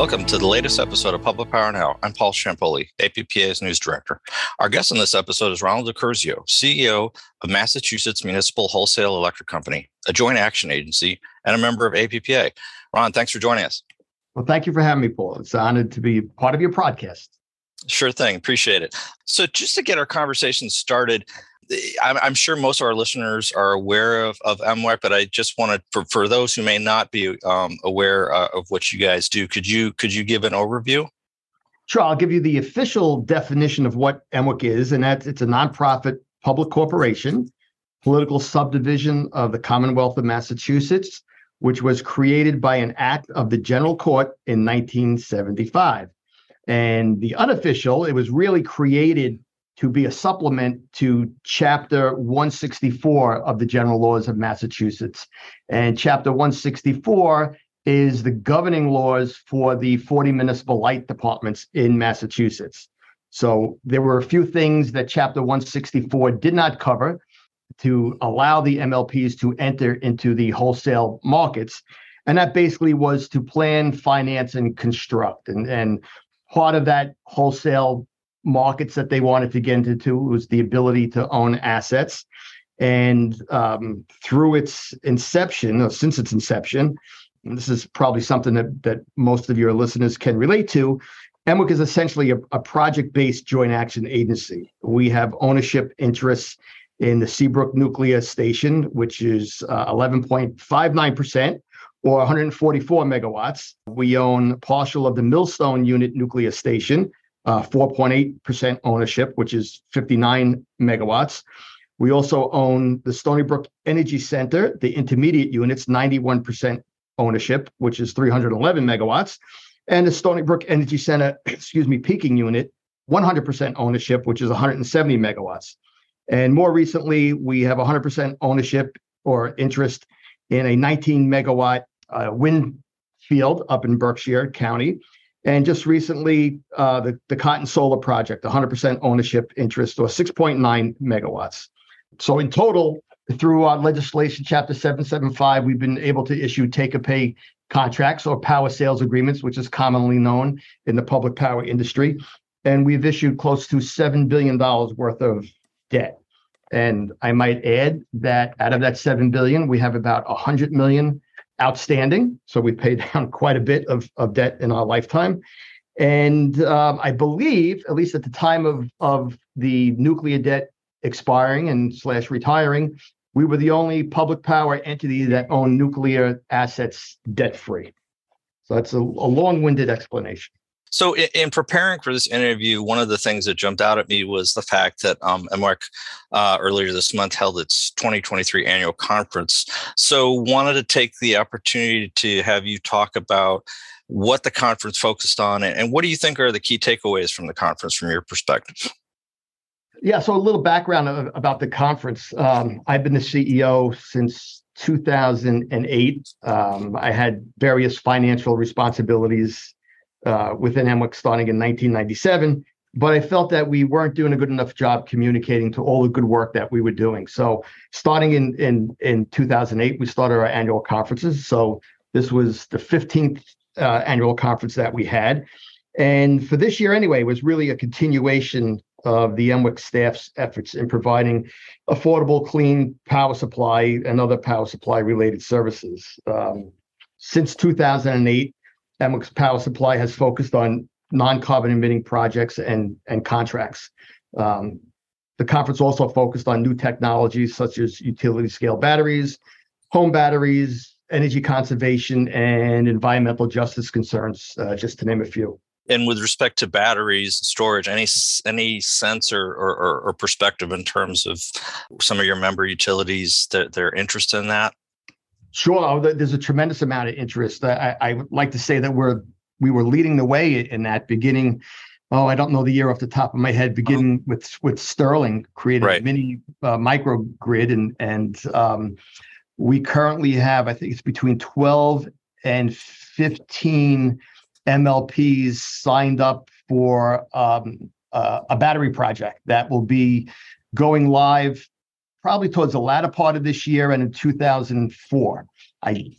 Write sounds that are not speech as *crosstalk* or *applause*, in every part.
Welcome to the latest episode of Public Power Now. I'm Paul Ciampoli, APPA's news director. Our guest on this episode is Ronald DeCurzio, CEO of Massachusetts Municipal Wholesale Electric Company, a joint action agency and a member of APPA. Ron, thanks for joining us. Well, thank you for having me, Paul. It's an honor to be part of your podcast. Sure thing. Appreciate it. So, just to get our conversation started, I'm, I'm, sure most of our listeners are aware of, of MMWEC, but I just wanted for, for those who may not be um, aware uh, of what you guys do, could you could you give an overview? Sure, I'll give you the official definition of what MMWEC is, and that's it's a nonprofit public corporation, political subdivision of the Commonwealth of Massachusetts, which was created by an act of the General Court in 1975. And the unofficial, it was really created to be a supplement to Chapter 164 of the General Laws of Massachusetts. And Chapter 164 is the governing laws for the 40 municipal light departments in Massachusetts. So there were a few things that Chapter 164 did not cover to allow the MLPs to enter into the wholesale markets. And that basically was to plan, finance, and construct. And, and part of that wholesale markets that they wanted to get into was the ability to own assets. And um, through its inception, or since its inception, this is probably something that, that most of your listeners can relate to. MMWEC is essentially a, a project based joint action agency. We have ownership interests in the Seabrook Nuclear Station, which is uh, 11.59% or 144 megawatts. We own partial of the Millstone Unit Nuclear Station, uh, 4.8% ownership, which is 59 megawatts. We also own the Stony Brook Energy Center, the intermediate units, 91% ownership, which is 311 megawatts. And the Stony Brook Energy Center, *clears throat* excuse me, peaking unit, 100% ownership, which is 170 megawatts. And more recently, we have 100% ownership or interest in a 19 megawatt uh, wind field up in Berkshire County, and just recently, uh, the, the Cotton Solar Project, 100% ownership interest, or 6.9 megawatts. So, in total, through our legislation, Chapter 775, we've been able to issue take or pay contracts or power sales agreements, which is commonly known in the public power industry. And we've issued close to $7 billion worth of debt. And I might add that out of that 7 billion, we have about 100 million outstanding. So we paid *laughs* down quite a bit of, of debt in our lifetime. And um, I believe, at least at the time of, of the nuclear debt expiring and slash retiring, we were the only public power entity that owned nuclear assets debt free. So that's a, a long winded explanation. So, in, in, preparing for this interview, one of the things that jumped out at me was the fact that um, uh, earlier this month held its 2023 annual conference. So, wanted to take the opportunity to have you talk about what the conference focused on and, and what do you think are the key takeaways from the conference from your perspective? Yeah, so a little background about the conference. Um, I've been the CEO since 2008. Um, I had various financial responsibilities uh, within MMWEC starting in 1997. But I felt that we weren't doing a good enough job communicating to all the good work that we were doing. So starting in in in 2008, we started our annual conferences. So this was the 15th uh, annual conference that we had. And for this year, anyway, was really a continuation of the MMWEC staff's efforts in providing affordable, clean power supply and other power supply related services. Um, since 2008, MMWEC's power supply has focused on non-carbon emitting projects and, and contracts. Um, the conference also focused on new technologies such as utility scale batteries, home batteries, energy conservation, and environmental justice concerns, uh, just to name a few. And with respect to batteries storage, any any sense or, or, or perspective in terms of some of your member utilities that they're interested in that? Sure, there's a tremendous amount of interest. I, I would like to say that we're we were leading the way in that beginning. Oh, I don't know the year off the top of my head. Beginning uh-huh. with with Sterling, created right. a mini uh, microgrid, and and um, we currently have, I think it's between 12 and 15 MLPs signed up for um, uh, a battery project that will be going live probably towards the latter part of this year and in 2004. I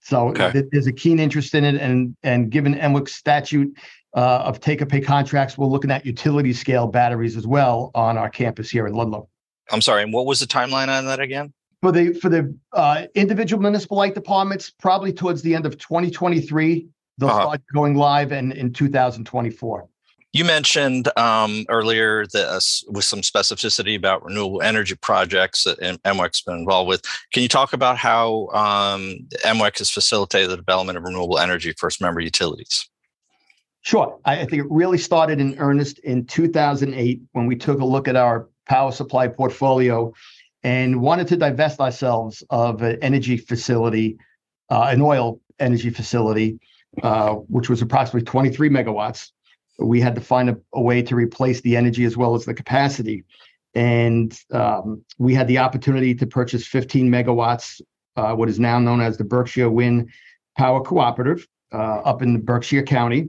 So Okay. there's a keen interest in it, and and given MMWEC's statute uh, of take or pay contracts, we're looking at utility scale batteries as well on our campus here in Ludlow. I'm sorry. And what was the timeline on that again? For the for the uh, individual municipal light departments, probably towards the end of 2023, they'll Uh-huh. start going live, and in 2024. You mentioned um, earlier this with some specificity about renewable energy projects that MMWEC's been involved with. Can you talk about how um, MMWEC has facilitated the development of renewable energy for its member utilities? Sure. I, I think it really started in earnest in 2008 when we took a look at our power supply portfolio and wanted to divest ourselves of an energy facility, uh, an oil energy facility, uh, which was approximately 23 megawatts. We had to find a, a way to replace the energy as well as the capacity. And um, we had the opportunity to purchase 15 megawatts, uh, what is now known as the Berkshire Wind Power Cooperative uh, up in Berkshire County.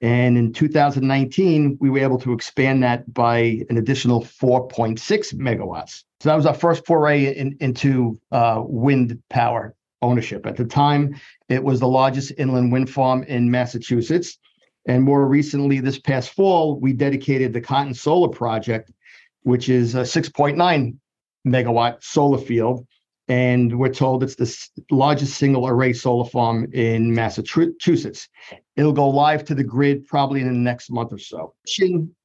And in 2019, we were able to expand that by an additional 4.6 megawatts. So that was our first foray in, into uh, wind power ownership. At the time, it was the largest inland wind farm in Massachusetts. And more recently, this past fall, we dedicated the Cotton Solar Project, which is a 6.9 megawatt solar field. And we're told it's the largest single array solar farm in Massachusetts. It'll go live to the grid probably in the next month or so.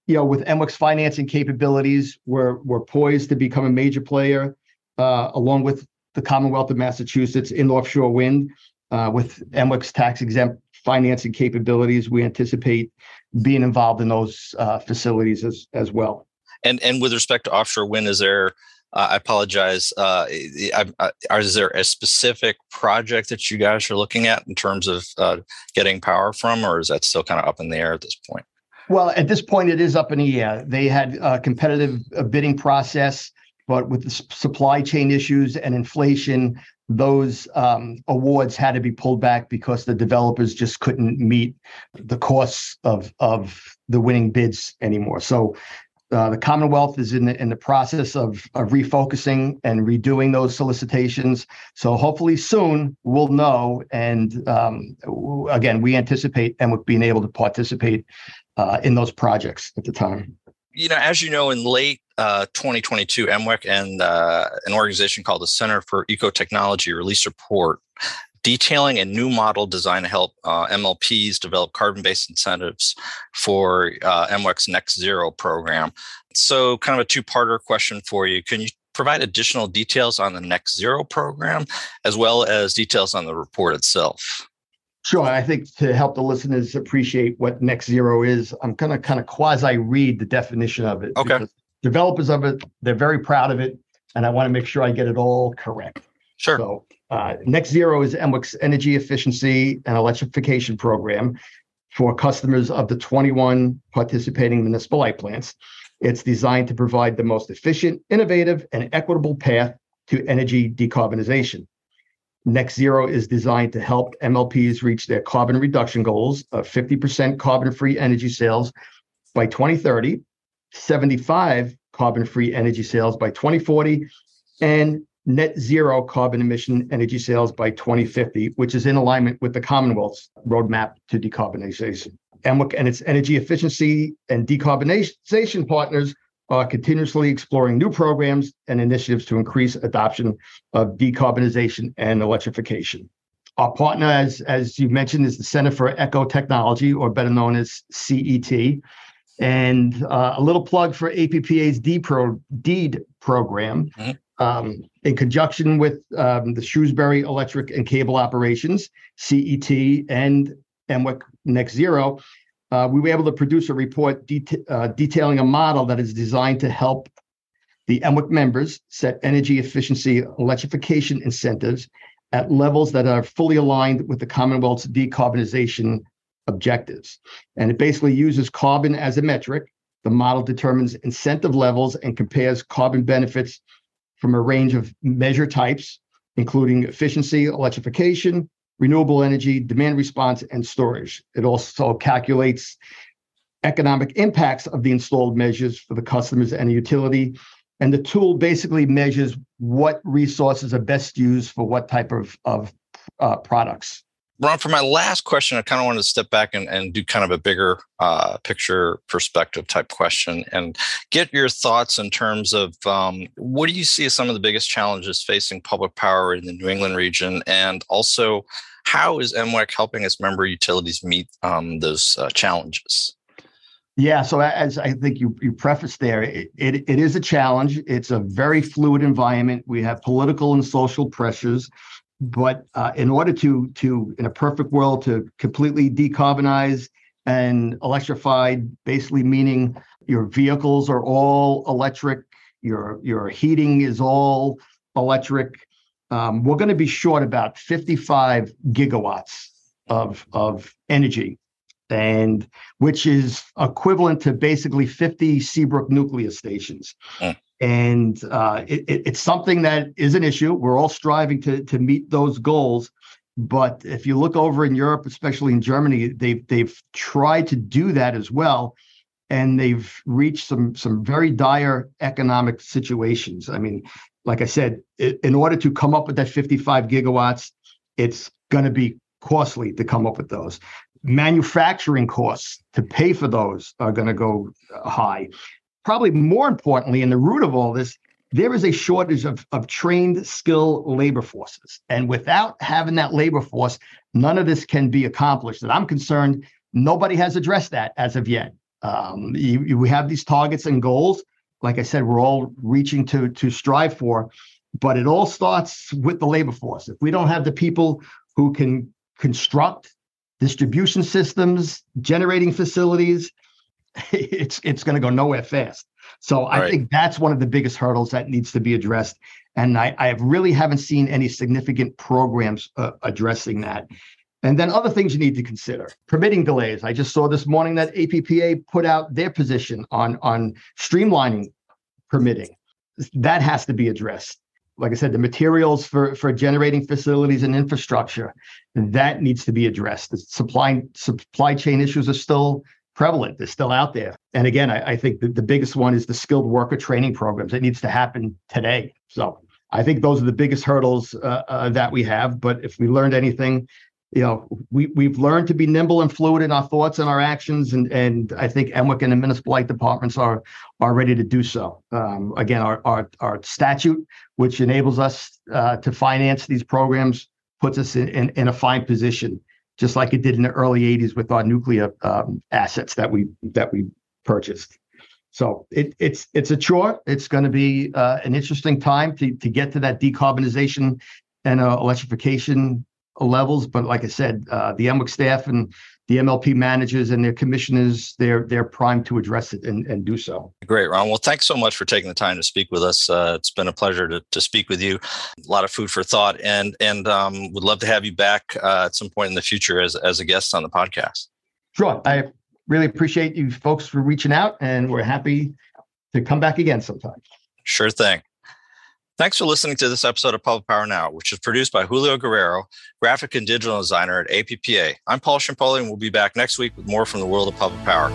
You know, with MMWEC's financing capabilities, we're, we're poised to become a major player uh, along with the Commonwealth of Massachusetts in offshore wind. Uh, with MMWEC's tax exempt financing capabilities, we anticipate being involved in those uh, facilities as, as well. And and with respect to offshore wind, is there? Uh, I apologize. Uh, I, I, is there a specific project that you guys are looking at in terms of uh, getting power from, or is that still kind of up in the air at this point? Well, at this point, it is up in the air. They had a competitive uh, bidding process, but with the supply chain issues and inflation, those um, awards had to be pulled back because the developers just couldn't meet the costs of of the winning bids anymore. So. Uh, the Commonwealth is in the, in the process of, of refocusing and redoing those solicitations. So hopefully soon we'll know. And um, again, we anticipate MMWEC being able to participate uh, in those projects at the time. You know, as you know, in late uh, 2022, MMWEC and uh, an organization called the Center for Eco Technology released a report detailing a new model designed to help uh, MLPs develop carbon-based incentives for uh, MMWEC's Next Zero program. So, kind of a two-parter question for you: Can you provide additional details on the NextZero program, as well as details on the report itself? Sure. I think to help the listeners appreciate what NextZero is, I'm going to kind of quasi read the definition of it. Okay. Developers of it, they're very proud of it, and I want to make sure I get it all correct. Sure. So, uh, NextZero is MMWEC's energy efficiency and electrification program for customers of the 21 participating municipal light plants. It's designed to provide the most efficient, innovative, and equitable path to energy decarbonization. NextZero is designed to help MLPs reach their carbon reduction goals of 50% carbon free energy sales by 2030, 75 carbon free energy sales by 2040, and net zero carbon emission energy sales by 2050, which is in alignment with the Commonwealth's roadmap to decarbonization. MMWEC and its energy efficiency and decarbonization partners are continuously exploring new programs and initiatives to increase adoption of decarbonization and electrification. Our partner, as, as you mentioned, is the Center for Eco Technology, or better known as CET. And uh, a little plug for APPA's D Pro, DEED program. Mhm. Um, in conjunction with um, the Shrewsbury Electric and Cable Operations, CET, and MMWEC Next Zero, uh, we were able to produce a report uh, detailing a model that is designed to help the MMWEC members set energy efficiency electrification incentives at levels that are fully aligned with the Commonwealth's decarbonization objectives. And it basically uses carbon as a metric. The model determines incentive levels and compares carbon benefits from a range of measure types, including efficiency, electrification, renewable energy, demand response, and storage. It also calculates economic impacts of the installed measures for the customers and the utility. And the tool basically measures what resources are best used for what type of, of uh, products. Ron, for my last question, I kind of wanted to step back and, and do kind of a bigger uh, picture perspective type question and get your thoughts in terms of um, what do you see as some of the biggest challenges facing public power in the New England region? And also, how is MMWEC helping its member utilities meet um, those uh, challenges? Yeah, so as I think you you prefaced there, it, it, it is a challenge. It's a very fluid environment. We have political and social pressures but uh, in order to to in a perfect world to completely decarbonize and electrified basically meaning your vehicles are all electric your your heating is all electric um, we're going to be short about 55 gigawatts of of energy. And which is equivalent to basically 50 Seabrook nuclear stations. Mm and uh, it, it's something that is an issue. We're all striving to to meet those goals, but if you look over in Europe, especially in Germany, they've they've tried to do that as well, and they've reached some some very dire economic situations. I mean, like I said, in order to come up with that 55 gigawatts, it's going to be costly to come up with those. Manufacturing costs to pay for those are going to go high probably more importantly, in the root of all this, there is a shortage of, of trained, skilled labor forces. And without having that labor force, none of this can be accomplished. And I'm concerned nobody has addressed that as of yet. Um, you, you, we have these targets and goals. Like I said, we're all reaching to, to strive for, but it all starts with the labor force. If we don't have the people who can construct distribution systems, generating facilities, *laughs* it's it's going to go nowhere fast. So I right. think that's one of the biggest hurdles that needs to be addressed. And I, I really haven't seen any significant programs uh, addressing that. And then other things you need to consider permitting delays. I just saw this morning that APPA put out their position on, on streamlining permitting. That has to be addressed. Like I said, the materials for, for generating facilities and infrastructure, that needs to be addressed. The supply supply chain issues are still prevalent. They're still out there. And again, I, I think the, biggest one is the skilled worker training programs. It needs to happen today. So I think those are the biggest hurdles uh, uh, that we have. But if we learned anything, you know, we we've learned to be nimble and fluid in our thoughts and our actions, and and I think MMWEC and the municipal light departments are are ready to do so. Um, again, our, our our statute, which enables us uh, to finance these programs, puts us in, in, in a fine position just like it did in the early 80s with our nuclear um, assets that we that we purchased. So it, it's it's a chore. It's going to be uh, an interesting time to to get to that decarbonization and uh, electrification levels. But like I said, uh, the MMWEC staff and the MLP managers and their commissioners, they're they're primed to address it and, and do so. Great, Ron. Well, thanks so much for taking the time to speak with us. Uh, it's been a pleasure to, to speak with you. A lot of food for thought, and and um, would love to have you back uh, at some point in the future as as a guest on the podcast. Sure, I really appreciate you folks for reaching out, and we're happy to come back again sometime. Sure thing. Thanks for listening to this episode of Public Power Now, which is produced by Julio Guerrero, graphic and digital designer at APPA. I'm Paul Ciampoli, and we'll be back next week with more from the world of public power.